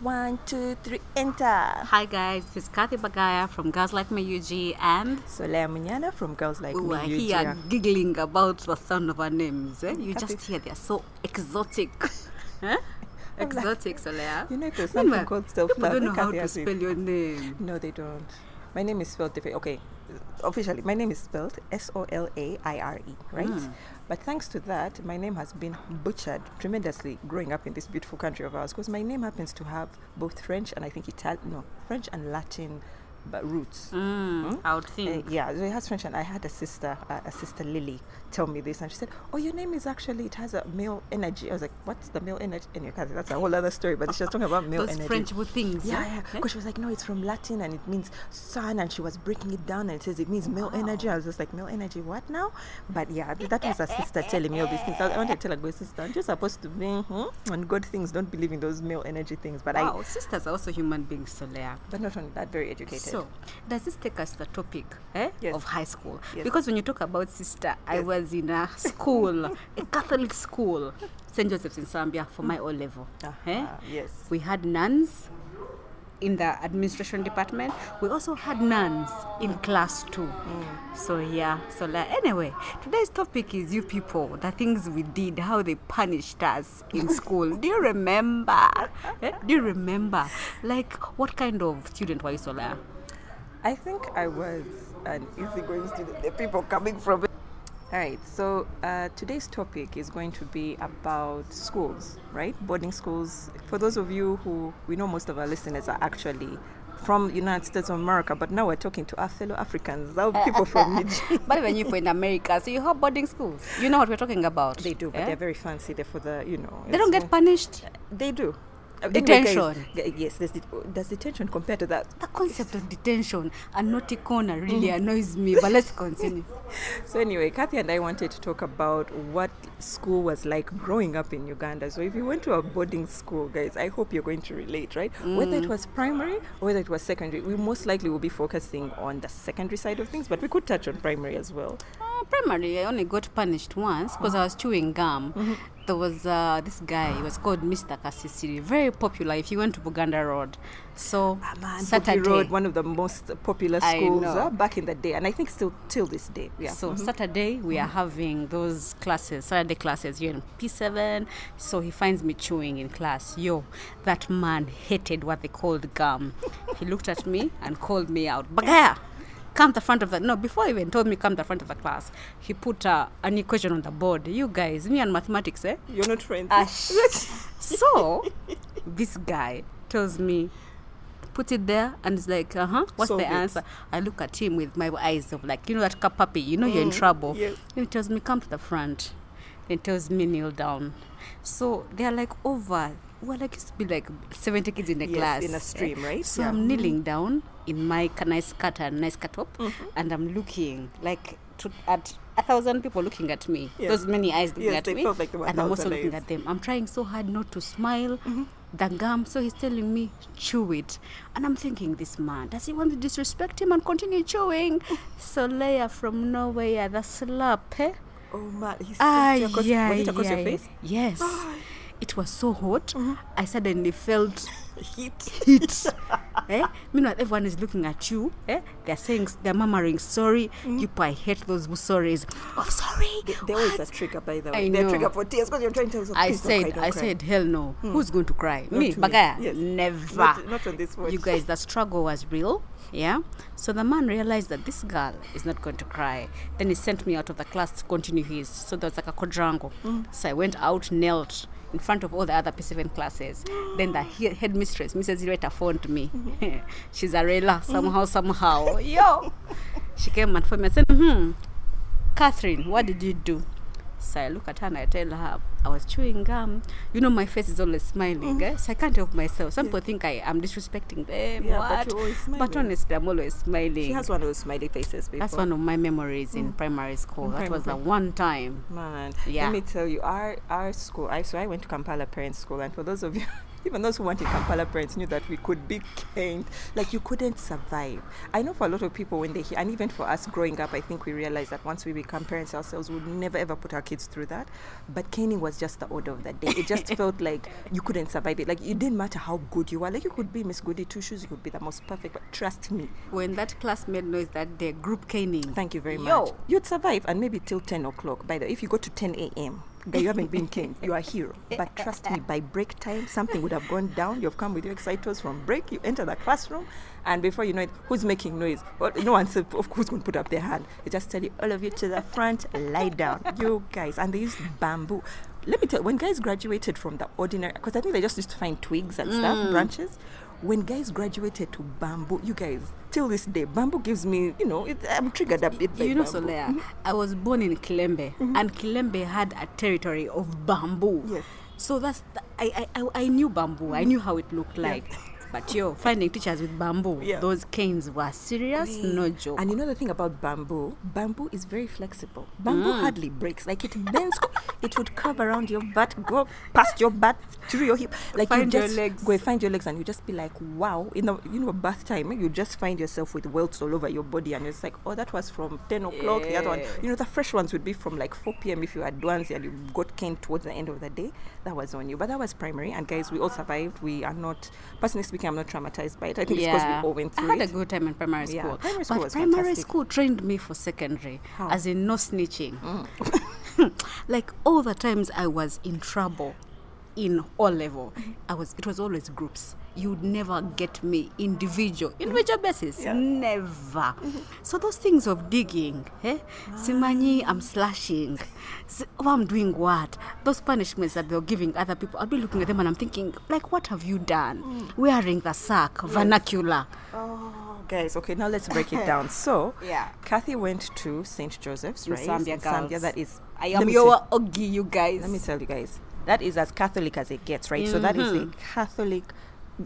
One, two, three, enter. Hi guys, this is Kathy Bagaya from Girls Like Me UG and Solea Munyana from Girls Like we Me. are UG. here giggling about the sound of our names. Eh? You Kathy. just hear they're so exotic. eh? Exotic, Solea. You know, there's something Meanwhile, called self People don't know how to spell your name. No, they don't. My name is spelled different. Okay, officially, my name is spelled S O L A I R E, right? Mm. But thanks to that, my name has been butchered tremendously growing up in this beautiful country of ours because my name happens to have both French and I think Italian, no, French and Latin roots. Mm, I would Uh, think. yeah, so it has French, and I had a sister, uh, a sister Lily, tell me this, and she said, "Oh, your name is actually it has a male energy." I was like, "What's the male energy?" in your Anyway, that's a whole other story. But she was talking about male Those energy. French things. Yeah, yeah. Because she was like, no, it's from Latin and it means sun, and she was breaking it down and it says it means male energy. I was just like, male energy, what now? But yeah, that was her sister telling me all these things. I wanted to tell her, go sister, I'm just supposed to be hmm, on good things. Don't believe in those male energy things. But Wow, I, sisters are also human beings, Solea. but not on that very educated. So, does this take us to the topic eh, Yes. of high school? Yes. Because when you talk about sister, I Yes. Was in a school, a Catholic school, St. Joseph's in Nsambya for my O level. eh? Ah, yes. We had nuns in the administration department. We also had nuns in class too. So yeah. So like anyway, today's topic is you people, the things we did, how they punished us in school. Do you remember? Eh? Do you remember? Like what kind of student were you, Sola? I think I was an easygoing student. The people coming from it. All right, so uh, today's topic is going to be about schools, right? Boarding schools. For those of you who we know, most of our listeners are actually from United States of America, but now we're talking to our fellow Africans, our people from Nigeria. but when you're in America, so you have boarding schools. You know what we're talking about. They do, but eh? they're very fancy. They're for the, you know. They don't get punished. They do. Uh, guys, Detention. yes, there's, there's detention compared to that. The concept of detention and naughty corner really annoys me. But let's continue. So anyway, Kathy and I wanted to talk about what school was like growing up in Uganda. So if you went to a boarding school, guys, I hope you're going to relate, right? Whether it was primary or whether it was secondary, we most likely will be focusing on the secondary side of things, but we could touch on primary as well. Primary, I only got punished once because I was chewing gum. Mm-hmm. There was uh, this guy, he was called Mr. Kasisiri, very popular if you went to Buganda Road. So, Ah, man, Saturday. Road, one of the most popular schools uh, back in the day, and I think still till this day. Yeah. Mm-hmm. So Saturday we are having those classes, Saturday classes. You're in P7, so he finds me chewing in class. Yo, that man hated what they called gum. he looked at me and called me out. Bagaya, come to the front of the no. Before he even told me come to the front of the class, he put uh, an equation on the board. You guys, me and mathematics, eh? You're not friends. Ash. so this guy tells me put it there and it's like uh-huh what's Solve the it. answer i look at him with my eyes of like you know that cup puppy you know you're in trouble Mm, yes. he tells me come to the front then tells me kneel down so they're like over well like used to be like 70 kids in the Yes, class in a eh? stream, right? so Yeah. i'm kneeling down in my nice skirt and nice cut top Mm-hmm. and i'm looking like to, at a thousand people looking at me Yes. those many eyes looking Yes, at me like there were a and i'm also looking eyes. at them i'm trying so hard not to smile Mm-hmm. the gum so he's telling me chew it and i'm thinking this man does he want to disrespect him and continue chewing so Leia from nowhere the slap eh? oh man, he Ah, across, yeah, was it across your yeah, face? Yes. it was so hot. I suddenly felt Heat. heat. eh? Meanwhile, everyone is looking at you. Eh? They're saying, they're murmuring, sorry. You, I hate those sorries. Oh, sorry. There was a trigger, by the way. They're know. trigger for tears because you're trying to tell I "Please cry, said, don't I cry." said, hell no. Who's going to cry? me, me. Bagaya? Yes. Never. Not, not on this one. You guys, the struggle was real. Yeah. So the man realized that this girl is not going to cry. Then he sent me out of the class to continue his. So there was like a quadrangle. So I went out, knelt in front of all the other P7 classes. then the he- headmistress, Mrs. Ireta, phoned me. She's a rela somehow, somehow. Yo. She came and phoned me and said, hmm, Catherine, what did you do? So I look at her and I tell her, I was chewing gum. You know, my face is always smiling, eh? so I can't help myself. Some people think I am disrespecting them. Yeah, but what? But smiling. honestly, I'm always smiling. She has one of those smiley faces before. That's one of my memories in primary school. In that was the one time. Man, Yeah. let me tell you, our our school. I so I went to Kampala Parents School, and for those of you even those who wanted Kampala parents knew that we could be caned. Like you couldn't survive. I know for a lot of people when they hear, and even for us growing up, I think we realized that once we become parents ourselves, we'd never ever put our kids through that. But caning was just the order of the day. It just felt like you couldn't survive it. Like it didn't matter how good you were. Like you could be Miss Goody Two Shoes, you could be the most perfect. But trust me, When that class made noise that day, group caning. Thank you very Yo. much. You'd survive and maybe till 10 o'clock. By the way, if you go to 10 a.m., guy, you haven't been caned. You are a hero. But trust me, by break time, something would have gone down. You've come with your exciters from break. You enter the classroom, and before you know it, who's making noise? Well, no one said, of course, going to put up their hand. They just tell you, all of you to the front, lie down. You guys. And they use bamboo. Let me tell you, when guys graduated from the ordinary, because I think they just used to find twigs and Mm. stuff, branches. When guys graduated to bamboo, you guys, till this day, bamboo gives me, you know, it, I'm triggered a bit. You know, bamboo. Solea, mm-hmm. I was born in Kilembe, mm-hmm. and Kilembe had a territory of bamboo. Yes. So that's the, I, I I I knew bamboo. I mm-hmm. knew how it looked like. But yo, finding teachers with bamboo, Yeah. those canes were serious, no joke. And you know the thing about bamboo? Bamboo is very flexible. Bamboo Mm. hardly breaks. Like it bends, it would curve around your butt, go past your butt, through your hip. Like Find you your just legs. go find your legs, and you just be like, wow. In the you know bath time, you just find yourself with welts all over your body, and it's like, oh, that was from ten o'clock. The other one, you know, the fresh ones would be from like four p.m. If you had ones and you got caned towards the end of the day, that was on you. But that was primary, and guys, we all survived. We are not, personally speaking, I'm not traumatized by it. I think it's because we all went through I had it. a good time in primary Yeah, school. primary school but primary fantastic. school trained me for secondary, How? as in no snitching. Mm. like all the times I was in trouble in all level. I was. It was always groups. You'd never get me individual, individual basis. Yeah. Never. So those things of digging, eh? Simanyi, I'm slashing. S- Oh, I'm doing what? Those punishments that they're giving other people. I'll be looking at them and I'm thinking, like, what have you done? Wearing the sack, vernacular. Oh, guys, okay, now let's break it down. So, Yeah. Kathy went to St. Joseph's, right? Nsambya In Nsambya, girls. that is. I am me your tell- Ogi, you guys. Let me tell you guys, that is as Catholic as it gets, right? So that is a Mhm. Catholic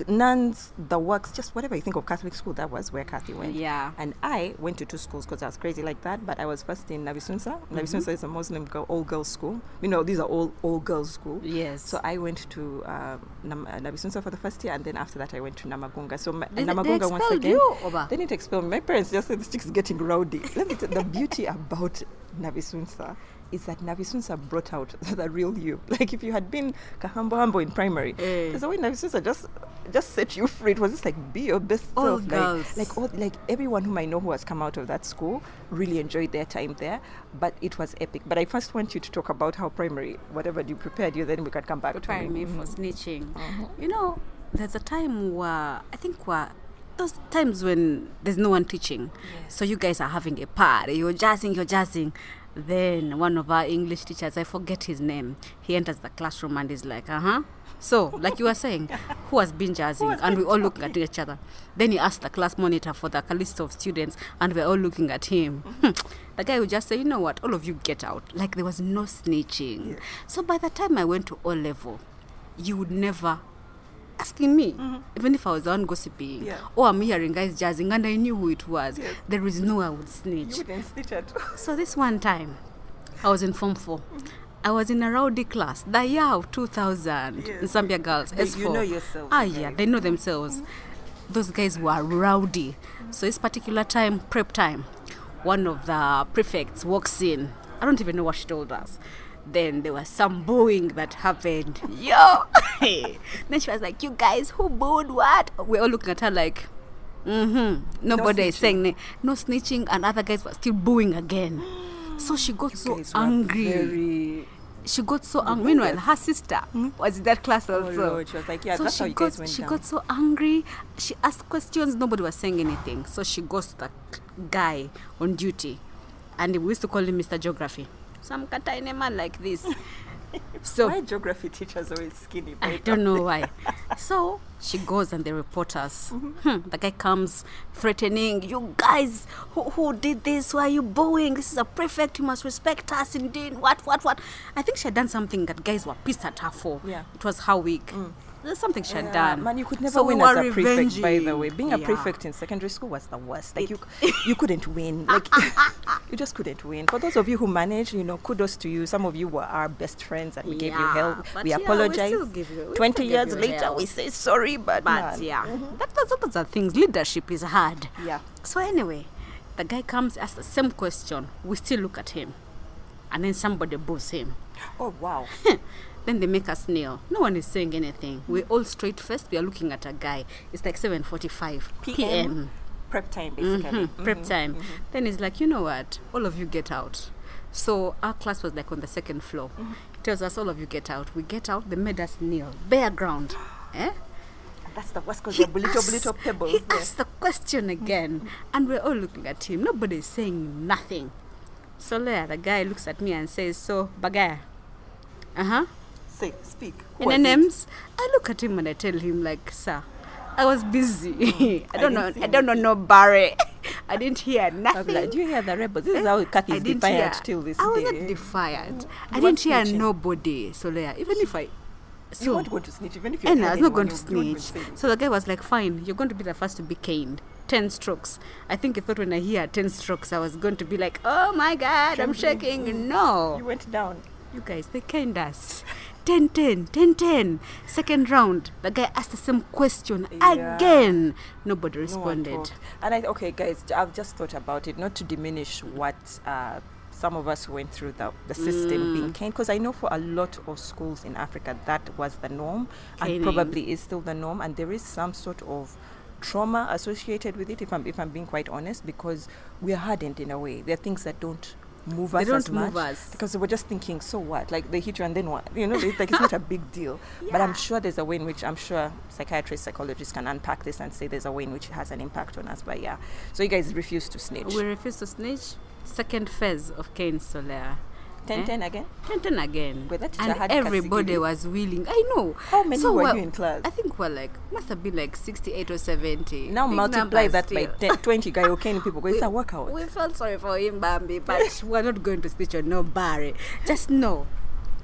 nuns, the works, just whatever you think of Catholic school. That was where Kathy went. Yeah. And I went to two schools because I was crazy like that. But I was first in Nabisunsa. Nabisunsa is a Muslim girl, all girls school. You know, these are all all girls school. Yes. So I went to um, Nam- uh, Nabisunsa for the first year, and then after that I went to Namagunga. So ma- They- they Namagunga once expelled again. you, Oba? They didn't expel me. My parents just said this chick's getting rowdy. Let me tell the beauty about Nabisunsa is that Nabisunsa brought out the real you. Like if you had been Kahambo Hambo in primary, Eh. there's a way Nabisunsa just just set you free. It was just like be your best All self. girls. Like like all like everyone whom I know who has come out of that school really enjoyed their time there. But it was epic. But I first want you to talk about how primary, whatever you prepared you, then we can come back to Try me for snitching. You know, there's a time where I think where those times when there's no one teaching, so you guys are having a party, you're jazzing, you're jazzing. Then one of our English teachers, I forget his name, he enters the classroom and is like, uh huh. So, like you were saying, who has been jazzing? And we all looking at each other. Then he asked the class monitor for the list of students, and we're all looking at him. the guy would just say, you know what, all of you get out. Like there was no snitching. So by the time I went to O level, you would never asking me, mm-hmm. even if I was the one gossiping, Yeah. or I'm hearing guys jazzing and I knew who it was, Yes. there is no I would You snitch. wouldn't snitch at all. So this one time, I was in Form 4. Mm-hmm. I was in a rowdy class, the year of 2000, in Nsambya Girls, They- S4. you know yourselves, Ah, you yeah, they know themselves. Mm-hmm. Those guys were rowdy. So this particular time, prep time, one of the prefects walks in. I don't even know what she told us. Then there was some booing that happened. Yo! then she was like, You guys, who booed what? We're all looking at her like, Mm-hmm. Nobody is saying no snitching, and other guys were still booing again. So she got so angry. She got so angry. Meanwhile, her sister was in that class Oh, also. Lord. She was like, yeah, so that's she how you got guys went she down. got so angry. She asked questions. Nobody was saying anything. So she goes to the guy on duty, and we used to call him Mr. Geography. Some Kataine man like this. So Why geography teachers always skinny? I don't know why. So she goes and they report us. Hmm, the guy comes threatening, You guys, who, who did this? Why are you booing? This is a prefect. You must respect us indeed. What, what, what? I think she had done something that guys were pissed at her for. Yeah. It was her week. there's something she had Yeah, done. Man, you could never So we win as were a prefect, by the way. Being a Yeah. prefect in secondary school was the worst. Like, you, you couldn't win. Like, you just couldn't win. For those of you who managed, you know, kudos to you. Some of you were our best friends and we gave you help. We yeah, we apologize. give you- we 20 still give years later, help. we say sorry, but, But man. yeah, mm-hmm. that, that's, those are things. Leadership is hard. Yeah. So anyway, the guy comes, asks the same question. We still look at him. And then somebody boos him. Oh, wow. Then they make us kneel. No one is saying anything. We're all straight faced. We are looking at a guy. It's like 7.45 PM. p.m. Prep time, basically. Mhm, Prep time. Then he's like, you know what? All of you get out. So our class was like on the second floor. He tells us, all of you get out. We get out. They made us kneel. Bare ground. Eh? That's the worst because He they're little, little pebbles. He there. asked the question again, and we're all looking at him. Nobody is saying nothing. So there, the guy looks at me and says, "So, bagaya." Uh huh. Say, speak. Who In was it? names, I look at him and I tell him, like, "Sir, I was busy. I don't didn't know. I don't know no Barry. I didn't hear I'll be nothing." like, do you hear the rebels? This is how Kathy I is didn't defiant hear. till this I was day. not defiant. I didn't weren't hear snitching. nobody. So there, even if I, you so weren't going to snitch, even if you're and I was not going to snitch. So the guy was like, "Fine, you're going to be the first to be caned. Ten strokes." I think he thought when I hear ten strokes, I was going to be like, "Oh my God, I'm shaking." No, You went down. you guys, they caned us. 10 10, 10 10. Second round, the guy asked the same question Yeah. again. Nobody responded. talked. And I, okay, guys, i've just thought about it, not to diminish what uh, some of us went through the, the system Mm. being caned, because I know for a lot of schools in Africa that was the norm Caning. and probably is still the norm, and there is some sort of trauma associated with it. If I'm if I'm being quite honest, because we are hardened in a way. There are things that don't move They us as don't move much us. because we're just thinking, so what? Like they hit you and then what? You know, it's like it's not a big deal. But I'm sure there's a way in which I'm sure psychiatrists, psychologists can unpack this and say there's a way in which it has an impact on us. But yeah, so you guys refuse to snitch. We refuse to snitch. Second phase of Kane Solea. 10 eh? 10 again? 10 10 again. That and everybody Kasigiri. was willing. I know. How many So were we're- you in class? I think we're like, must have been like 68 or 70. Now Big multiply that by still. 10, 20 guy okay people it's a workout. We felt sorry for him, Bambi, but we're not going to snitch on no Barry. Just know,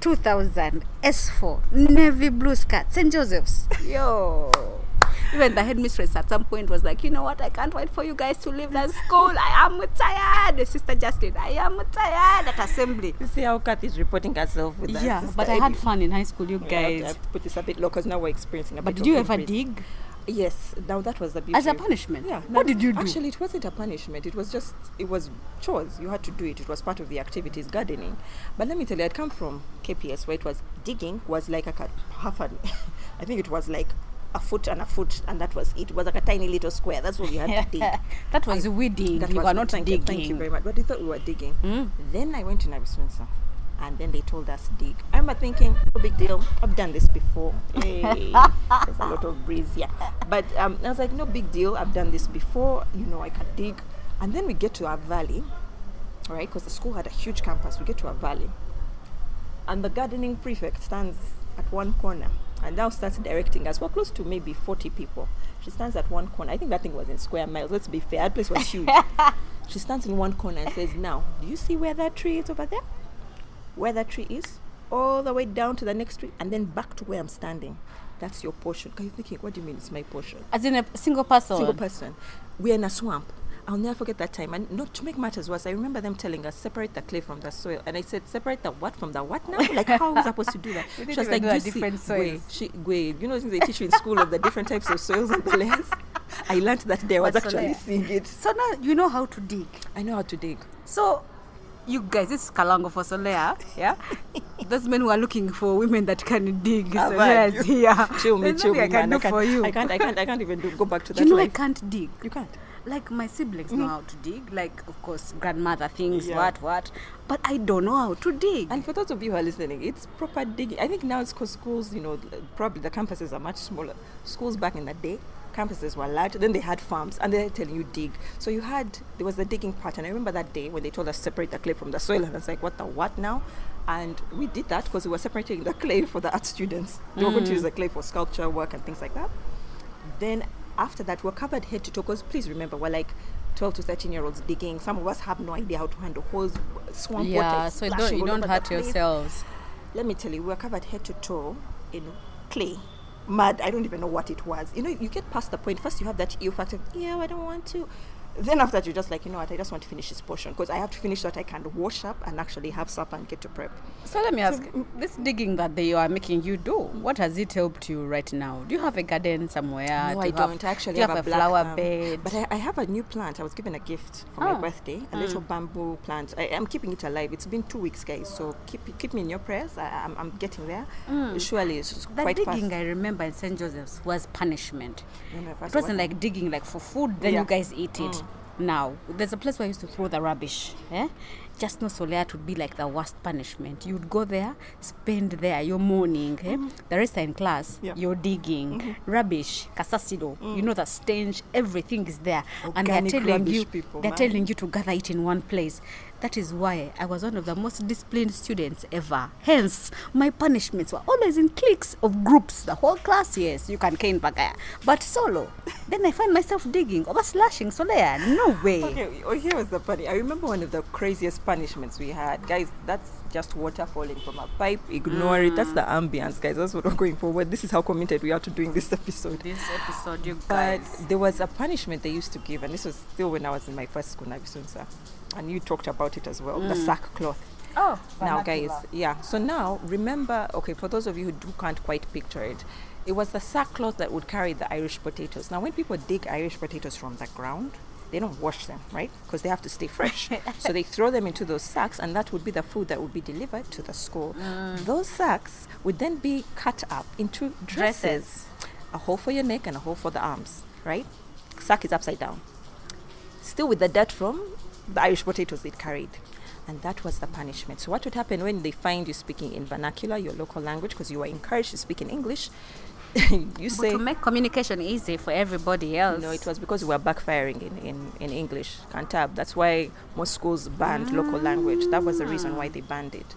2000 S4 navy blue skirt, St. Joseph's. Yo. Even the headmistress at some point was like, you know what? I can't wait for you guys to leave the school. I am tired. Sister Justin, I am tired at assembly. You see how Kathy is reporting herself with that. Yeah, sister but I had fun in high school, you Yeah, I have to- I guys. have to put this a bit low because now we're experiencing a But bit did you ever increase. dig Yes, now that was the beauty. as a punishment? Yeah. What did you do? Actually, it wasn't a punishment. It was just, it was chores. You had to do it. It was part of the activities, gardening. But let me tell you, I'd come from KPS where it was digging was like a half an, I think it was like a foot and a foot, and that was it. It was like a tiny little square. That's what we had to dig. that was weeding. That you was were not thank digging. You, thank you very much. But they thought we were digging. Mm. Then I went to Nabisunsa. And then they told us dig. I remember thinking, no big deal. I've done this before. Hey, there's a lot of breeze, yeah. But um, I was like, no big deal. I've done this before. You know, I can dig. And then we get to our valley, right? Because the school had a huge campus. We get to our valley, and the gardening prefect stands at one corner and now starts directing us. We're close to maybe 40 people. She stands at one corner. I think that thing was in square miles. Let's be fair. That place was huge. she stands in one corner and says, Now, do you see where that tree is over there? Where that tree is? All the way down to the next tree and then back to where I'm standing. That's your portion. Because you're thinking, what do you mean it's my portion? As in a single person. Single person. We're in a swamp. I'll never forget that time. And not to make matters worse, I remember them telling us separate the clay from the soil. And I said, separate the what from the what now? Like how was I supposed to do that? She was like, know "Do you see- different Gwe, soils." she, Gwe, you know things they teach you in school of the different types of soils and the layers. I learned that day. I was What's actually layer? seeing it. So now you know how to dig. I know how to dig. So, you guys, this is Kalango for Solea, yeah? Those men who are looking for women that can dig, I've Solea is here. Chill me, chill me, I can man. do I for you. I can't, I can't, I can't even do, go back to that you know I can't dig. You can't. Like my siblings know mm-hmm. how to dig, like of course grandmother things, Yeah. what what, but I don't know how to dig. And for those of you who are listening, it's proper digging. I think now it's because schools, you know, probably the campuses are much smaller. Schools back in the day, campuses were large. Then they had farms, and they're telling you dig. So you had there was the digging part, and I remember that day when they told us separate the clay from the soil, and I was like, what the what now? And we did that because we were separating the clay for the art students. They were going to mm. use the clay for sculpture work and things like that. Then after that, we're covered head to toe. Because please remember, we're like 12 to 13 year olds digging. Some of us have no idea how to handle hose, swamp water. yeah, so you don't you don't hurt yourselves. Let me tell you, we were covered head to toe in clay. mud. I don't even know what it was. You know, you get past the point. First, you have that ew factor. Yeah, I don't want to. Then after that, you're just like, you know what? I just want to finish this portion because I have to finish so that I can wash up and actually have supper and get to prep. So let me ask, this digging that they are making you do, what has it helped you right now? Do you have a garden somewhere? No, Do I don't. I actually do you have, have, a a flower um, bed. But I, I have a new plant. I was given a gift for Oh. my birthday. A mm. little bamboo plant. I am keeping it alive. It's been two weeks, guys. So keep keep me in your prayers. I, I'm, I'm getting there. Mm. Surely it's that quite digging, fast. I remember in St. Joseph's, was punishment. Remember, It wasn't what- like digging like for food, then Yeah. you guys eat it. Mm. Now, there's a place where I used to throw the rubbish. Eh? Just no solea would be like the worst punishment. You'd go there, spend there your morning. Eh? The rest are in class. Yeah. You're digging. Rubbish, casasido. You know the stench, everything is there. and they're telling you people, they're man. telling you to gather it in one place. That is why I was one of the most disciplined students ever. Hence, my punishments were always in cliques of groups. The whole class, yes, you can cane bagaya. But solo. then I find myself digging over slashing solea. No way. Okay, oh, here was the funny. I remember one of the craziest punishments we had. Guys, that's just water falling from a pipe. Ignore it. That's mm. the ambience, guys. That's what we're going forward. This is how committed we are to doing this episode. This episode, you But there was a punishment they used to give, and this was still when I was in my first school, Nabisunsa. And you talked about it as well the mm. sackcloth. Oh, Now, guys, yeah. So now, remember, okay, for those of you who do can't quite picture it, it was the sackcloth that would carry the Irish potatoes. Now, when people dig Irish potatoes from the ground, they don't wash them, right? Because they have to stay fresh. so they throw them into those sacks, and that would be the food that would be delivered to the school. Mm. Those sacks would then be cut up into dresses. Dresses. A hole for your neck and a hole for the arms, right? Sack is upside down still with the dirt from the Irish potatoes they'd carried. And that was the punishment. So, what would happen when they find you speaking in vernacular, your local language, because you were encouraged to speak in English? you But say, to make communication easy for everybody else. no, it was because we were backfiring in, in, in English. Cantab. That's why most schools banned local language. That was the reason why they banned it.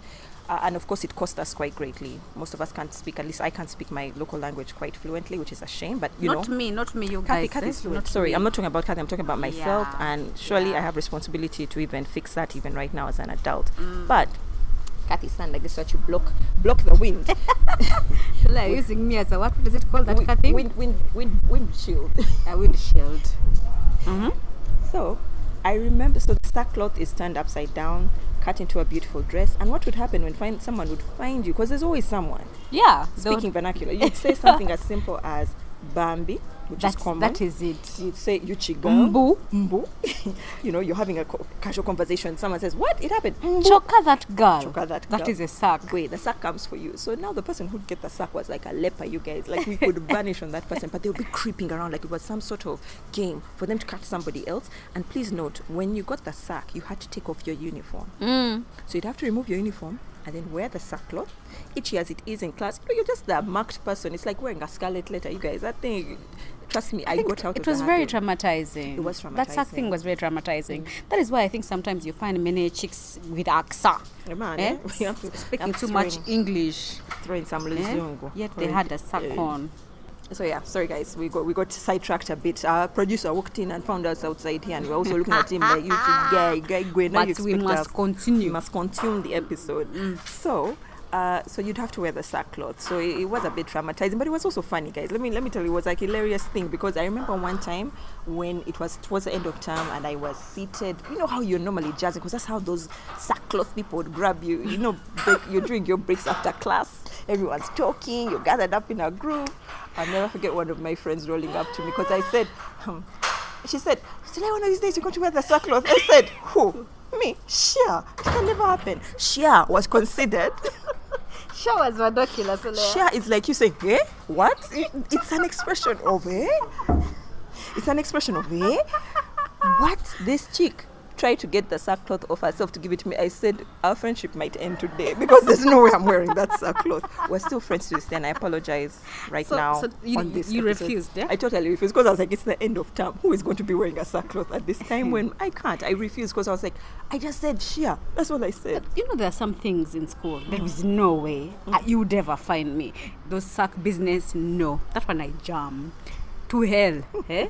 Uh, and of course, it cost us quite greatly. Most of us can't speak, at least I can't speak my local language quite fluently, which is a shame. But you not know, not me, not me, you Kathy, guys. Kathy eh? is fluent. Not Sorry, me. I'm not talking about Kathy. I'm talking about myself, Yeah, and surely I have responsibility to even fix that even right now as an adult. Mm. But Kathy, stand like this so that you block block the wind. Like using me as a what does it call that Wi- kind of thing? wind, wind, wind, windshield. A windshield. Mm-hmm. so I remember. So the sackcloth is turned upside down, cut into a beautiful dress. And what would happen when find someone would find you? Because there's always someone Yeah. would- speaking vernacular. You'd say something as simple as Bambi, which is That's, common. that is it. You'd say Yuchiga. Mbu. Mbu. you know, you're having a casual conversation. Someone says, What? It happened. Mbu. Choka that girl. Choka that That girl. is a sack. Wait, the sack comes for you. So now the person who'd get the sack was like a leper, you guys. Like we could vanish on that person, but they'll be creeping around like it was some sort of game for them to catch somebody else. And please note, when you got the sack, you had to take off your uniform. Mm. So you'd have to remove your uniform and then wear the sackcloth. Itchy as it is in class, you know, you're just the marked person. It's like wearing a scarlet letter, you guys. That thing, trust me, I, think got out it was very habit. traumatizing. It was traumatizing. That sack thing was very traumatizing. That is why I think sometimes you find many chicks with AXA. Yeah, man, Eh? have Speaking too throw much English. Throwing some eh? Yet they had a sack Eh, on. So yeah, sorry guys, we got we got sidetracked a bit. Our producer walked in and found us outside here, and we're also looking at him like, "You guy, guy, go now you But we must us- continue. We must continue the episode." So. Uh, so you'd have to wear the sackcloth. So it, it was a bit traumatizing, but it was also funny, guys. Let me let me tell you, it was like hilarious thing because I remember one time when it was towards the end of term and I was seated. You know how you're normally jazzing, because that's how those sackcloth people would grab you. You know, break, you're doing your breaks after class. Everyone's talking. You're gathered up in a group. I'll never forget one of my friends rolling up to me because I said, um, she said, today one of these days you're going to wear the sackcloth. I said, who? Me? Shia. It can never happen. Shia was considered. Ridiculous. Shia is like you saying, eh? What? It- It's an expression of, eh? It's an expression of, eh? What? This chick tried to get the sackcloth off herself to give it to me. I said, our friendship might end today because there's no way I'm wearing that sackcloth. We're still friends to this day, and I apologize right So- now. so you- on this you episode. refused, yeah? I totally refused because I was like, it's the end of term. Who is going to be wearing a sackcloth at this time when I can't? I refused because I was like, I just said Shia. That's what I said. You know, there are some things in school. There is no way uh, you would ever find me. Those sack business, no. That one I jam. To hell. eh?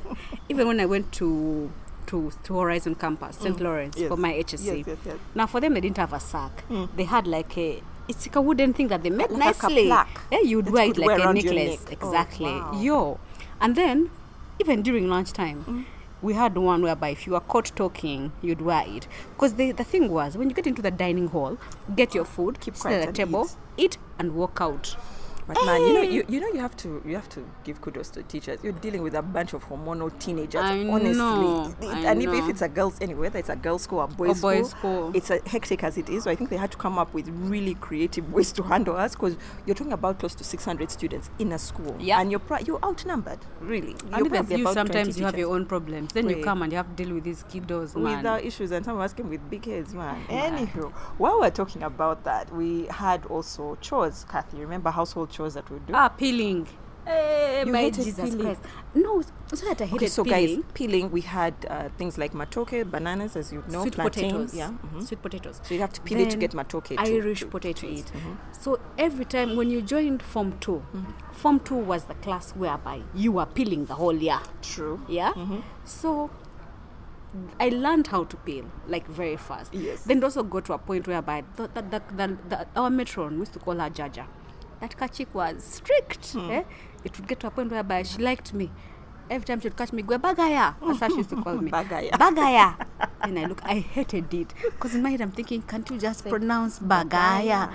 Even when I went to to, to Horizon Campus, St. Lawrence, Yes. for my HSC. Yes, yes. Now, for them, they didn't have a sack. They had like a it's like a wooden thing that they made Like nicely. plaque Yeah, you'd wear it like wear a necklace. neck. Oh, Exactly. wow. Yo. And then, even during lunchtime, Mm. we had one whereby if you were caught talking, you'd wear it. Because the, the thing was, when you get into the dining hall, get your food, Keep sit quiet at the table, eat. eat, and walk out. But man, you know, you, you know, you have to you have to give kudos to teachers. You're dealing with a bunch of hormonal teenagers. I honestly, know, It- I and if, if it's a girls anyway, whether it's a girls' school or boys', Or boys' school, school. it's a hectic as it is. So I think they had to come up with really creative ways to handle us because you're talking about close to 600 students in a school, Yeah. and you're pri- you're outnumbered, really. And You're probably you, sometimes you have your own problems. Then you come and you have to deal with these kiddos, man. with our issues and some of us came with big heads, man. Anywho, while we're talking about that, we had also chores, Kathy. Remember household chores that we do? ah, peeling. Hey, You my hated Jesus peeling? Christ. No, not that I hated Okay, so peeling. guys, peeling, we had uh, things like matoke, bananas, as you know, sweet plantain, potatoes. Yeah. mhm. Sweet potatoes. So you have to peel it to get matoke. To, Irish to- to potatoes. eat. Mhm. So every time when you joined Form 2, Mm-hmm. Form 2 was the class whereby you were peeling the whole year. True. Yeah? Mm-hmm. So I learned how to peel like very fast. Yes. Then it also got to a point whereby the, the, the, our matron, we used to call her Jaja, that kachik was strict. Mm. Eh? It would get to a point whereby she liked me. Every time she'd catch me, go bagaya. That's how she used to call me. Bagaya. Bagaya. and I look, I hated it. Because in my head, I'm thinking, can't you just pronounce bagaya?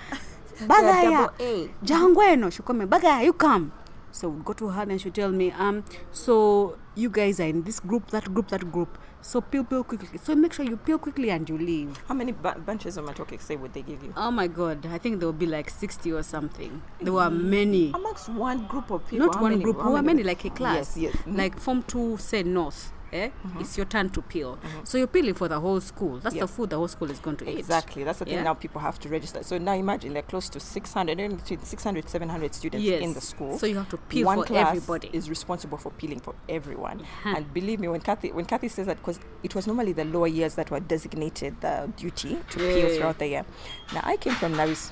Bagaya. Jangweno. she call me, Bagaya, you come. So we'd go to her and she'd tell me, um, so you guys are in this group, that group, that group. So peel, peel quickly. So make sure you peel quickly and you leave. How many bu- bunches of matoke say would they give you? Oh my God, I think there will be like 60 or something. There were many. Amongst one group of people. Not one many- group, how we were many like a class. Yes, yes. Like Form 2, say North. Eh? It's your turn to peel. So you're peeling for the whole school. That's Yeah. the food the whole school is going to eat. Exactly. That's the thing Yeah. now people have to register. So now imagine they're close to 600, 600, 700 students Yes. in the school. So you have to peel One for class everybody. is responsible for peeling for everyone. Uh-huh. And believe me, when Kathy when Kathy says that, because it was normally the lower years that were designated the duty to peel throughout the year. Now I came from Navis.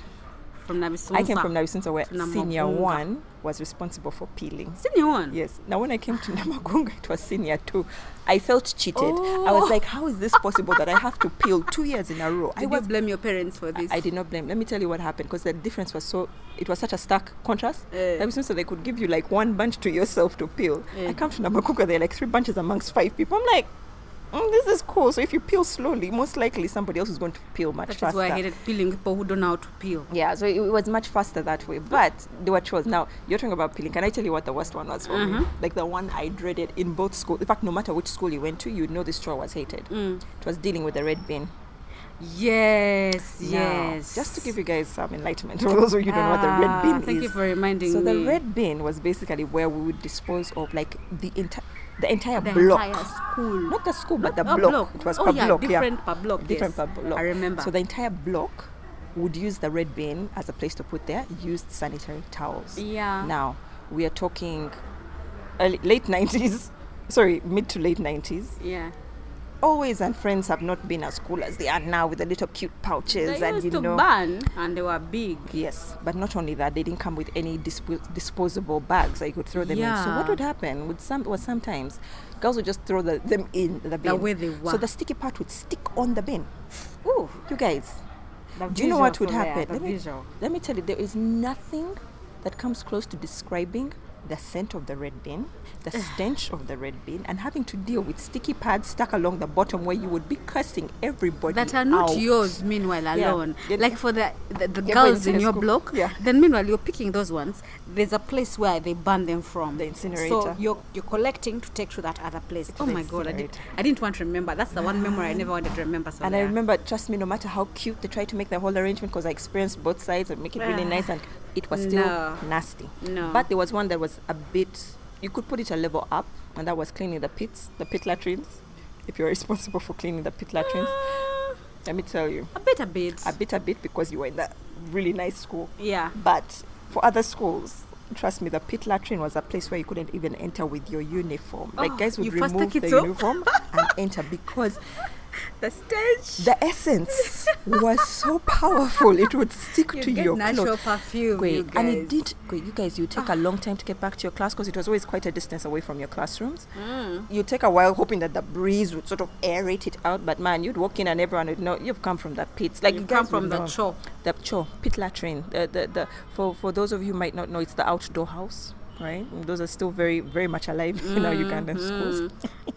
From Nabisunsa. I came from Nabisunsa where senior one was responsible for peeling. Senior one. Yes. Now, when I came to Namagunga, it was senior two. I felt cheated. I Oh. was like, how is this possible that I have to peel two years in a row? I Did was. you blame your parents for this? I did not blame. Let me tell you what happened because the difference was so. It was such a stark contrast. Eh. Ever since so they could give you like one bunch to yourself to peel. Eh. I come to Namagunga, there are like three bunches amongst five people. I'm like, mm, this is cool. So if you peel slowly, most likely somebody else is going to peel much That faster. That is why I hated peeling people who don't know how to peel. Yeah, so it, it was much faster that way. But there were chores. Now, you're talking about peeling. Can I tell you what the worst one was for me? Mhm. Like the one I dreaded in both schools. In fact, no matter which school you went to, you'd know this chore was hated. Mm. It was dealing with the red bin. Yes, Now, yes. just to give you guys some enlightenment, for those of you who don't know what the red Ah, bin Thank is. you for reminding so me. the red bin was basically where we would dispose of like the entire the entire the block. entire school. Not the school, but the Oh, block. It was oh, per yeah, block. different per block. different yes. per block. I remember. So the entire block would use the red bin as a place to put their used sanitary towels. yeah. Now we are talking early, late nineties. Sorry, mid to late nineties. Yeah. Always and friends have not been as cool as they are now with the little cute pouches They and used you to know. burn and they were big. Yes, but not only that, they didn't come with any dispo- disposable bags that you could throw them in. So what would happen? Would some was sometimes girls would just throw the, them in the bin. the way they were. So the sticky part would stick on the bin. Ooh, You guys, the do you know what would happen? Let me, visual. let me tell you, there is nothing that comes close to describing the scent of the red bin, the stench of the red bin, and having to deal with sticky pads stuck along the bottom where you would be cursing everybody that are not out. yours meanwhile alone Yeah. like for the the, the Yeah, girls in your school. block Yeah. then meanwhile you're picking those ones there's a place where they burn them from The incinerator. so you're you're collecting to take to that other place oh my god I, did. I didn't want to remember that's the one memory i never wanted to remember so And I remember, trust me, no matter how cute they try to make the whole arrangement, because I experienced both sides and make it really nice, and it was still No. nasty. no But there was one that was a bit, you could put it a level up, and that was cleaning the pits, the pit latrines. If you're responsible for cleaning the pit latrines, Ah, let me tell you, a bit a bit a bit, a bit, because you were in that really nice school. yeah But for other schools, trust me, the pit latrine was a place where you couldn't even enter with your uniform. Oh, like guys would remove the off? uniform and enter because the stench. the essence was so powerful. It would stick You to get your natural clothes. perfume, Wait, you and it. Ah. did. Wait, you guys, you take a long time to get back to your class because it was always quite a distance away from your classrooms. Mm. You take a while hoping that the breeze would sort of aerate it out, but man, you'd walk in and everyone would know you've come from the pit. Like You you come from the know. cho. The cho pit latrine. The, the the for for those of you who might not know, it's the outdoor house, right? Those are still very very much alive in our Ugandan schools. Mm.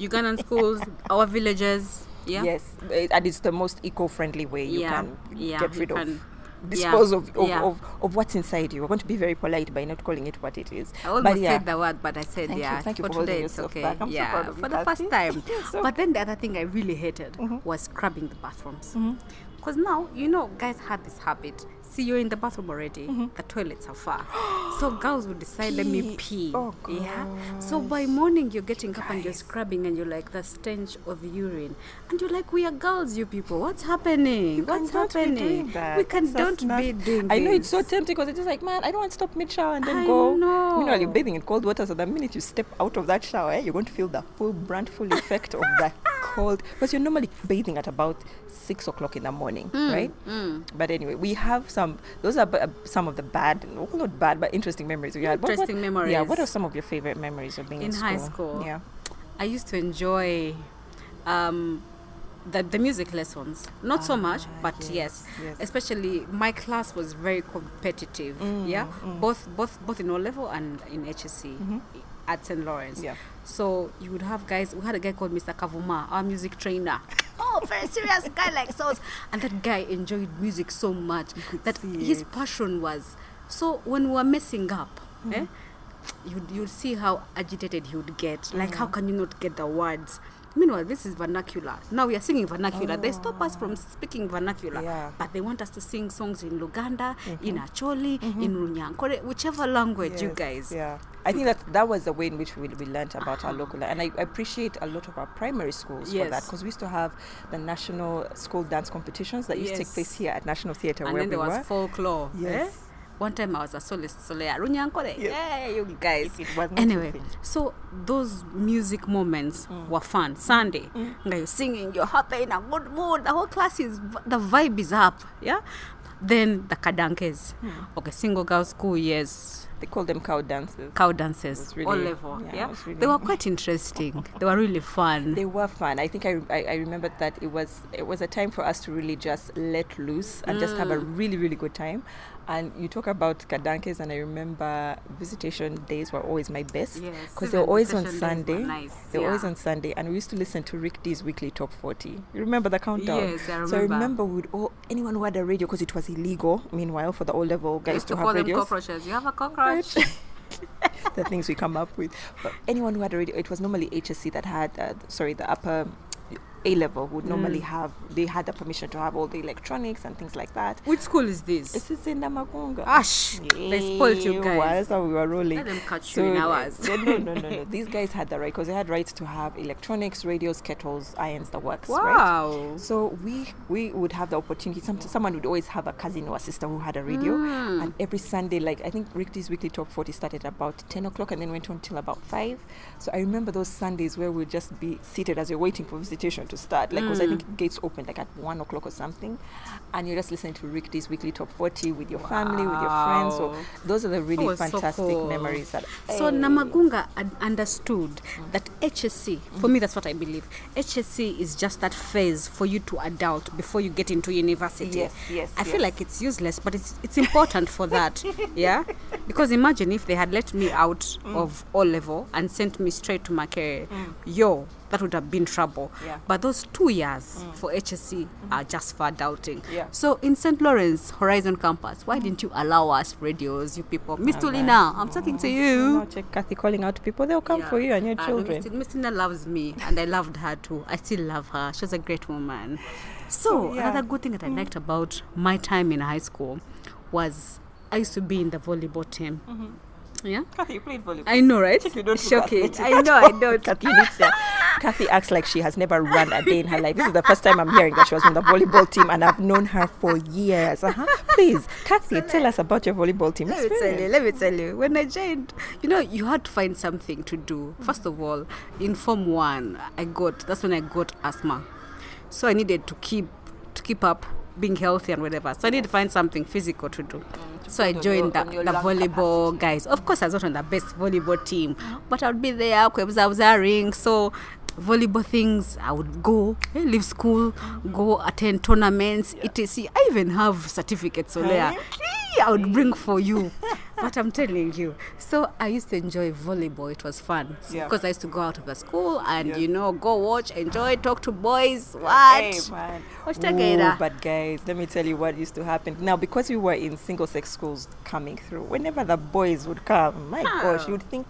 Ugandan schools, our villages. Yeah. Yes, and it's the most eco-friendly way you Yeah, can yeah, get you rid of, can- dispose of, of, of, of what's inside you. We're going to be very polite by not calling it what it is. I almost but said the word, but I said Thank you, yeah. thank you for for holding today, it's okay. back. I'm so yeah, proud of you, for the first time. So- but then the other thing I really hated Mm-hmm. was scrubbing the bathrooms. Because now, you know, guys had this habit. See, you're in the bathroom already. The toilets are far. so girls would decide, let me Pee. pee. Oh, yeah. So by morning, you're getting up and you're scrubbing and you're like, the stench of urine. And you're like, we are girls, you people. What's happening? What's Can't be happening? doing that. We can That's don't not- be doing I know it's so tempting because it's just like, man, I don't want to stop mid shower and then I go. know. Meanwhile, you're bathing in cold water, so the minute you step out of that shower, eh, you're going to feel the full brand, full effect of that cold. Because you're normally bathing at about six o'clock in the morning, Mm, right? But anyway, we have some. Those are b- uh, some of the bad, well, not bad, but interesting memories we had. What- what- Interesting Yeah. What are some of your favorite memories of being in, In high school? Yeah. I used to enjoy um, the, the music lessons. Not so much, Ah, but yes, yes, yes. Especially my class was very competitive. Mm, yeah, both both both in O level and in HSC at St Lawrence. Mm-hmm. Yeah. So you would have guys. We had a guy called Mr. Kavuma, our music trainer. oh, very serious guy like so. And that guy enjoyed music so much that his it. passion was. So when we were messing up, Mm-hmm. eh, you'd, you'd see how agitated he would get. Like, Mm. how can you not get the words? Meanwhile, this is vernacular. Now we are singing vernacular. They stop us from speaking vernacular. Yeah. But they want us to sing songs in Luganda, mm-hmm. in Acholi, mm-hmm. in Runyankore, whichever language you guys. Yeah, I think that that was the way in which we, we learned about our ah. local, and I, appreciate a lot of our primary schools for that because we used to have the national school dance competitions that used to take place here at National Theatre And where then we there was were. folklore. eh? One time I was a soloist, Solea Runyankore. Yes. Yeah, you guys. Anyway, so those music moments Mm. were fun. Sunday, nga you're singing, you're happy in a good mood. The whole class is the vibe is up. Yeah. Then the kadankes. Hmm. Okay, single girls school years. They call them cow dances. Cow dances, really- all level. yeah, Yeah, really- they were quite interesting. they were really fun. They were fun. I think I, I, I remembered that it was it was a time for us to really just let loose and just have a Mm. really really good time. And you talk about kadankes, and I remember visitation days were always my best Yes, because they were always on visitation days were Sunday. nice, They were always on Sunday, and we used to listen to Rick Dees weekly top forty. You remember the countdown? Yes, I remember. So I remember. would all anyone who had a radio because it was illegal. Meanwhile, for the O level guys to, to have radios cockroaches. You have a cockroach? the things we come up with. But anyone who had a radio, it was normally HSC that had, uh, sorry, the upper A level would normally Mm. have, they had the permission to have all the electronics and things like that. Which school is this? This is in Namagunga. Ash, they spoiled you guys. How we were rolling. Let them catch you in ours. yeah, no, no, no, no. These guys had the right because they had rights to have electronics, radios, kettles, irons, the works. Right? Wow. So we we would have the opportunity. Some, someone would always have a cousin or a sister who had a radio, Mm. and every Sunday, like I think Rick Dees weekly top forty started about ten o'clock and then went on till about five. So I remember those Sundays where we'd just be seated as you're waiting for visitation to start. Like, because I think mm. gates opened like at one o'clock or something, and you're just listening to Rick Ricky's weekly top forty with your family, with your friends. So those are the really oh, so fantastic cool. memories. That So Namagunga understood that HSC, for mm-hmm. me, that's what I believe. HSC is just that phase for you to adult before you get into university. Yes, yes, I feel like it's useless, but it's it's important for that. Yeah, because imagine if they had let me out Mm. of O level and sent me straight to my career. Mm. Yo, that would have been trouble. Yeah. But those two years for HSC are just for adulting. Mm. Yeah. So in St. Lawrence Horizon Campus, why didn't you allow us radios, you people? Miss Tulina, I'm talking to you. Now check Kathy calling out people. They'll come for you and your Uh, children. Miss Tina loves me, and I loved her too. I still love her. She's a great woman. So, yeah. another good thing that I liked about my time in high school was I used to be in the volleyball team. Yeah, Kathy, you played volleyball. I know, right? You don't Shocking. I know, I know. Kathy Kathy acts like she has never run a day in her life. This is the first time I'm hearing that she was on the volleyball team, and I've known her for years. Uh-huh. Please, Kathy, tell us about your volleyball team. Let me tell you, let me tell you. When I joined, you know, you had to find something to do. First of all, in Form 1, I got, that's when I got asthma. so I needed to keep to keep up being healthy and whatever. So I need to find something physical to do. so I joined the, the volleyball volleyball guys. Of course, I was not on the best volleyball team, but I would be there, observing. So volleyball things, I would go, eh, leave school, go attend tournaments, etc. I even have certificates on there. I would bring for you. but I'm telling you. So I used to enjoy volleyball. It was fun. Yeah. Because I used to go out of the school and, Yeah. you know, go watch, enjoy, talk to boys. What? Hey, man. Ooh, but guys, let me tell you what used to happen. Now, because we were in single sex schools coming through, whenever the boys would come, my gosh, you'd think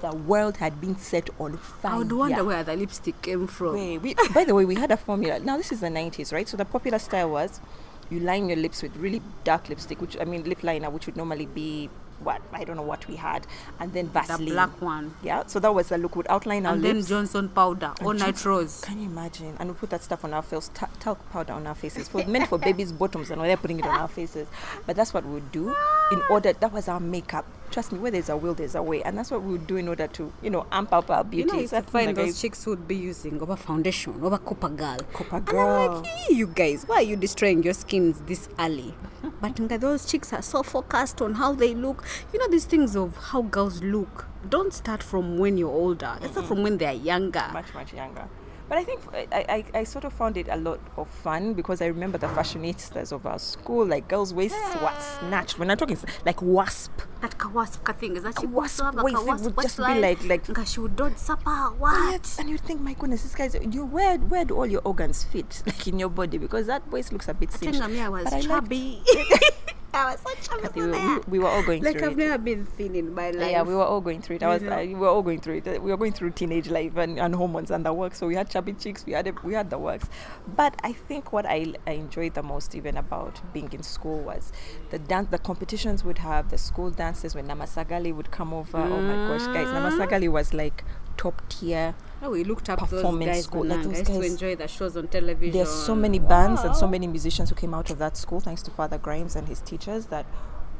the world had been set on fire. I would wonder where the lipstick came from. Wait, we, by the way, we had a formula. Now, this is the 90s, right? So the popular style was you line your lips with really dark lipstick, which I mean, lip liner, which would normally be what? I don't know what we had. And then Vaseline. The black one. Yeah, so that was the look. Would outline our And then. Johnson powder, all And night Johnson- rose. Can you imagine? And we put that stuff on our faces, ta- talc powder on our faces, for meant for babies' bottoms, and we're putting it on our faces. But that's what we would do in order. That was our makeup. Trust me, where there's a will, there's a way, and that's what we would do in order to, you know, amp up our beauty. You know, I used to find like those I- chicks would be using over foundation, over Copper Girl. Copper Girl. like, "Hey, you guys, why are you destroying your skins this early? but those chicks are so focused on how they look. You know, these things of how girls look. Don't start from when you're older. It's not from when they're younger. much much younger. But I think uh, I, I, I sort of found it a lot of fun because I remember the fashionistas of our school, like girls' waists were snatched. When I'm talking like wasp, that kawasp ka thing is that A she wasp waist, it would just be like- like- she would dodge supper. What? And you think, my goodness, this guy's you where where do all your organs fit, like in your body? Because that waist looks a bit cinched. Tenga me, I um, was But I chubby. I was so chubby. Kathy, we, we, we were all going through like through I've it. never been thin in my life. Yeah, we were all going through it. I You was, know? uh, we were all going through it. We were going through teenage life and, and hormones and the works. So we had chubby cheeks. We had it, we had the works. But I think what I, I enjoyed the most, even about being in school, was the dance. The competitions would have the school dances when Namasagali would come over. Oh my gosh, guys! Mm. Namasagali was like top tier. Oh, we looked up those performance guys. school, like those I used to enjoy the shows on television. There's so many bands and so many musicians who came out of that school, thanks to Father Grimes and his teachers, that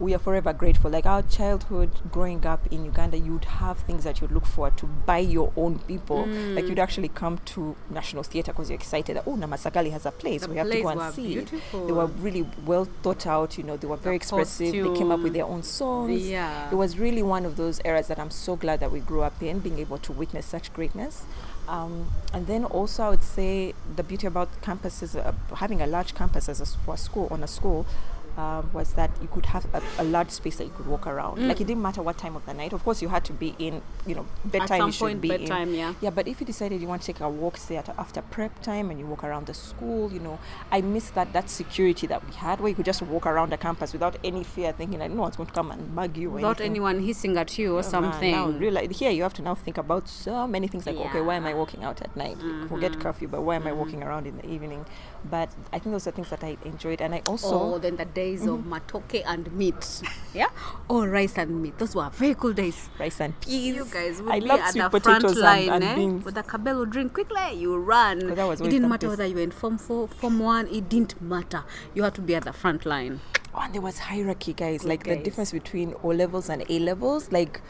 we are forever grateful. Like our childhood growing up in Uganda, you'd have things that you'd look forward to buy your own people. Like Mm. you'd actually come to National Theatre because you're excited. that, Oh, Namasagali has a place. The we have to go and see. it." They were really well thought out. You know, they were very expressive. They came up with their own songs. Yeah. It was really one of those eras that I'm so glad that we grew up in, being able to witness such greatness. Um, and then also, I would say the beauty about campuses, uh, having a large campus as a, for a school on a school, um, was that you could have a, a large space that you could walk around. Mm. Like it didn't matter what time of the night. Of course, you had to be in, you know, bedtime. some you should point, be bedtime, in. yeah. Yeah, but if you decided you want to take a walk, say at, after prep time, and you walk around the school, you know, I miss that that security that we had, where you could just walk around the campus without any fear, thinking that no one's going to come and bug you. Without anything. anyone hissing at you or Oh, man, something. Now, realize, here you have to now think about so many things like, okay, why am I walking out at night? Forget mm-hmm. curfew, but why am I mm-hmm. walking around in the evening? But I think those are things that I enjoyed, and I oh, also Oh, then the days of matoke and meat. Yeah? Or rice and meat. Those were very cool days. rice and peas. You guys would I be love at sweet the potatoes front line, and, and eh? beans. With the cabello drink quickly, you run. It didn't matter whether you were in Form 4, Form 1, it didn't matter. You had to be at the front line. Oh, and there was hierarchy, guys. Good like the difference between O levels and A levels. Like,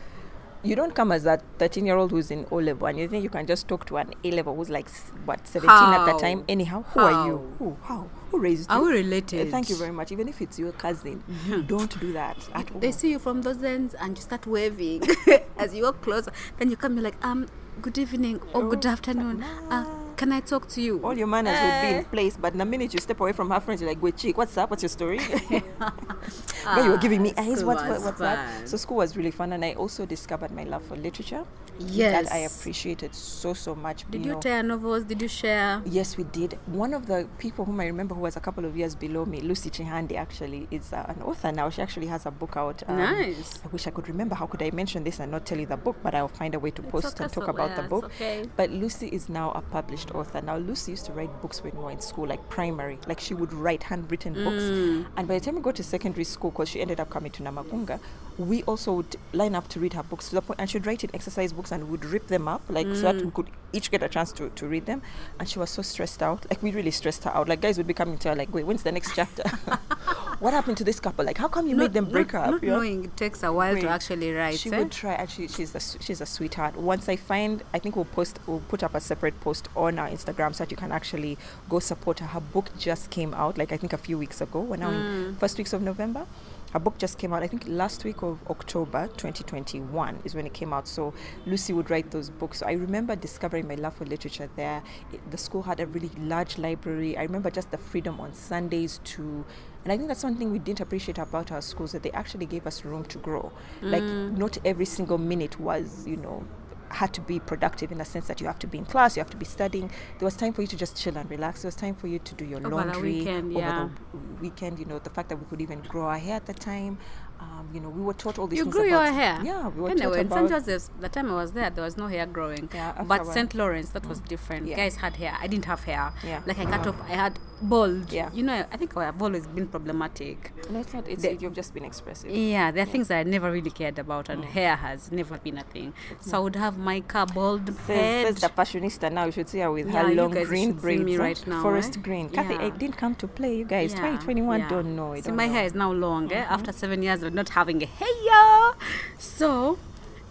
you don't come as that 13 year old who's in O level and you think you can just talk to an A level who's like, what, 17 at the time. Anyhow, who are you? Who? How? Who raised you? Are we Uh, related? Thank you very much. Even if it's your cousin, don't do that at all. They see you from those ends and you start waving as you walk closer. Then you come, you're like, um, good evening or good Oh, afternoon. Uh, can I talk to you? all your manners would be Eh. in place, but the minute you step away from her friends, you're like, wait, chick, what's up? What's your story? but you were giving me Ah, eyes. What, what, what's up? fun. So school was really fun, and I also discovered my love for literature. Yes. that I appreciated so so much. Did you know. tear novels? Did you share? Yes, we did. One of the people whom I remember who was a couple of years below me, Lucy Chihandi, actually is uh, an author now. She actually has a book out. um, Nice. I wish I could remember. How could I mention this and not tell you the book? But I'll find a way to post okay, and talk about the it's book. okay. But Lucy is now a published author. Now, Lucy used to write books when we were in school, like primary. Like she would write handwritten books. Mm. And by the time we got to secondary school, because she ended up coming to Namagunga, we also would line up to read her books to the point, and she'd write in exercise books and would rip them up, like so that we could each get a chance to, to read them. And she was so stressed out. Like we really stressed her out. Like guys would be coming to her like, wait, when's the next chapter? what happened to this couple? Like, how come you not, made them break not, up? Not know? knowing it takes a while Wait, to actually write. She eh? would try. Actually, she's a she's a sweetheart. Once I find, I think we'll post we'll put up a separate post on our Instagram so that you can actually go support her. Her book just came out, like I think a few weeks ago. We're now in Mm. first weeks of November. Her book just came out. I think last week of October 2021 is when it came out. So Lucy would write those books. So I remember discovering my love for literature there. It, the school had a really large library. I remember just the freedom on Sundays to and I think that's one thing we didn't appreciate about our schools that they actually gave us room to grow. Like mm. not every single minute was, you know, had to be productive in the sense that you have to be in class, you have to be studying. There was time for you to just chill and relax. There was time for you to do your Over the laundry weekend, over yeah. the weekend. You know, the fact that we could even grow our hair at the time. Um, you know, we were taught all these You things grew about your hair? Yeah, we were Anyway, taught in about St. Joseph's, the time I was there, there was no hair growing. Yeah, but. St. Lawrence, that was different. Yeah. Guys had hair. I didn't have hair. Yeah. Like I cut off, I had bald. Yeah. You know, I think I've always been problematic. No, it's not. It's The- you've just been expressive. Yeah, there are things that I never really cared about, and hair has never been a thing. So I would have my car bald Says, says the fashionista now. You should see her with Yeah, her long green braids. me right now, Forest eh? green. Kathy, Yeah. it didn't come to play. You guys, Yeah, 2021 yeah. don't know. it. See, my know. hair is now long. Eh? After seven years of not having a hair, so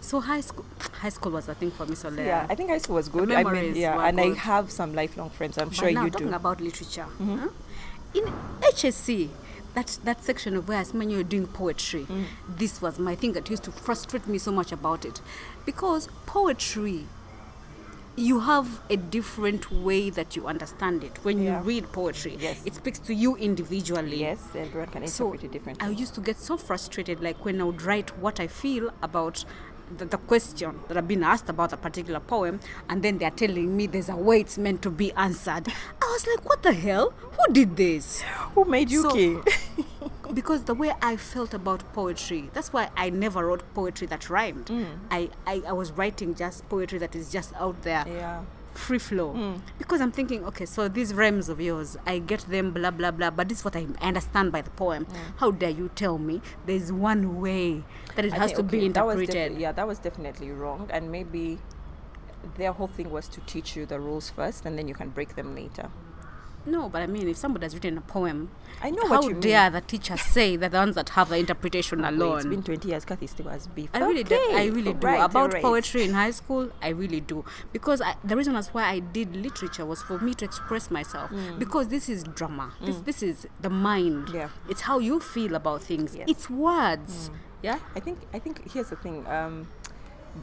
so high school, high school was a thing for me. So Yeah, I think high school was good. I mean, yeah, and I have some lifelong friends. I'm But sure now you talking do. about literature, huh? in HSC, that that section of where when you're doing poetry, Mm. this was my thing that used to frustrate me so much about it, because poetry. You have a different way that you understand it. When Yeah. you read poetry, Yes. it speaks to you individually. Yes, everyone can So interpret it differently. I used to get so frustrated, like when I would write what I feel about the, the question that I've been asked about a particular poem, and then they're telling me there's a way it's meant to be answered. I was like, what the hell? Who did this? Who made you So-? Because the way I felt about poetry, that's why I never wrote poetry that rhymed. Mm. I, I, I was writing just poetry that is just out there yeah. Free flow Mm. because i'm thinking okay so these rhymes of yours i get them blah blah blah but this is what i understand by the poem Mm. how dare you tell me there's one way that it I has think, to okay, be that interpreted defi- yeah, that was definitely wrong. And maybe their whole thing was to teach you the rules first, and then you can break them later. No but i mean if somebody has written a poem I know how what you mean. dare the teachers say that the ones that have the interpretation Wait, alone it's been 20 years. Kathy still has beef. I really do. I Okay, really do. right, About right. poetry in high school, I really do. Because I, the reason that's why I did literature was for me to express myself. Mm. Because this is drama. Mm. This this is the mind. Yeah. It's how you feel about things. Yes. It's words. Mm. Yeah. I think I think here's the thing. Um,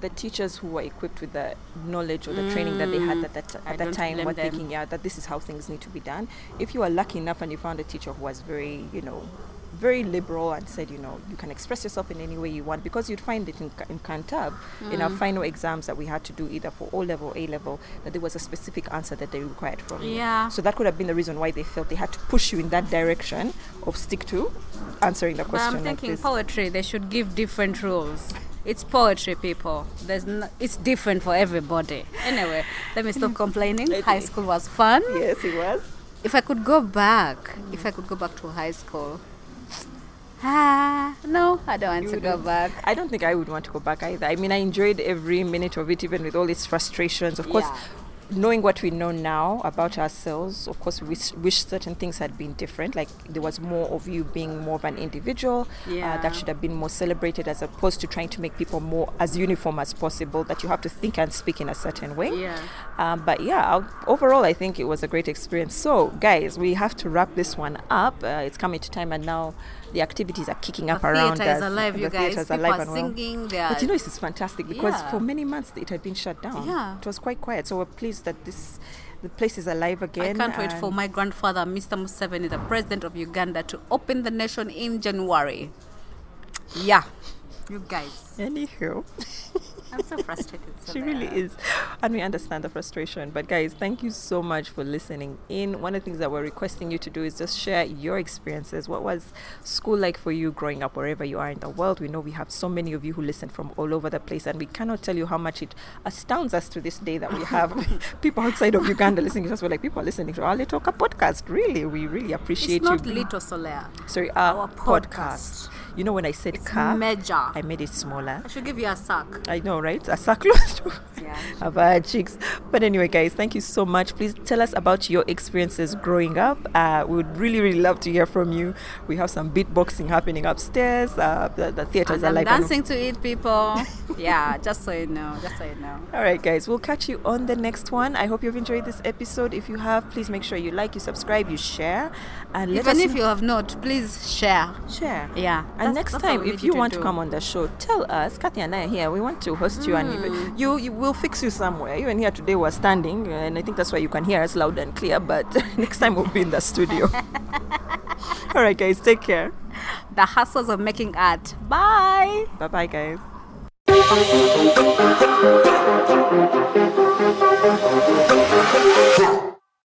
the teachers who were equipped with the knowledge or the training that they had at that, at that time were them. thinking, yeah, that this is how things need to be done. If you were lucky enough and you found a teacher who was very, you know, very liberal and said, you know, you can express yourself in any way you want because you'd find it in, in Kantab, in Mm. our final exams that we had to do either for O level or A level, that there was a specific answer that they required from you. Yeah. So that could have been the reason why they felt they had to push you in that direction of stick to answering the But question I'm thinking this. poetry. They should give different rules. It's poetry, people. There's no, it's different for everybody. Anyway, let me stop complaining. High school was fun. yes, it was. If I could go back, if I could go back to high school, ah, no, I don't want You to go back. I don't think I would want to go back either. I mean, I enjoyed every minute of it, even with all its frustrations. Of course, Yeah. Knowing what we know now about ourselves, of course, we wish, wish certain things had been different. Like there was more of you being more of an individual. Uh, Yeah. that should have been more celebrated as opposed to trying to make people more as uniform as possible. That you have to think and speak in a certain way. Yeah. Um, but yeah, I'll- overall, I think it was a great experience. So, guys, we have to wrap this one up. Uh, it's coming to time, and now the activities are kicking up The around us. alive, The theater's People alive are and well. singing. Are But you know, this is fantastic because Yeah. for many months it had been shut down. Yeah. It was quite quiet. So we're pleased that this the place is alive again. I can't wait for my grandfather, Mr. Museveni, the president of Uganda, to open the nation in January. Yeah. You guys. Anywho. I'm so frustrated. so she really is and we understand the frustration but guys thank you so much for listening in one of the things that we're requesting you to do is just share your experiences what was school like for you growing up wherever you are in the world we know we have so many of you who listen from all over the place and we cannot tell you how much it astounds us to this day that we have people outside of uganda listening to us we're like people are listening to our little podcast really we really appreciate It's not you Little Solea. sorry our, Our podcast. podcast. You know, when I said car, Major. I made it smaller. I should give you a sack. I know, right? A sack close to Yeah. our cheeks. But anyway, guys, thank you so much. Please tell us about your experiences growing up. Uh, we would really, really love to hear from you. We have some beatboxing happening upstairs. Uh, the, the theaters And are like. dancing to it, people. yeah, just so you know. Just so you know. All right, guys, we'll catch you on the next one. I hope you've enjoyed this episode. If you have, please make sure you like, you subscribe, you share, and let Even if know- you have not, please share. share. Yeah. And that's- next that's time, if you to want to come on the show, tell us. Kathy and I are here. We want to host you, and Hmm. you, you will fix you somewhere. Even here today, we're standing, and I think that's why you can hear us loud and clear. But next time, we'll be in the studio. All right, guys, take care. the hustles of making art. Bye. Bye, bye, guys. Huh.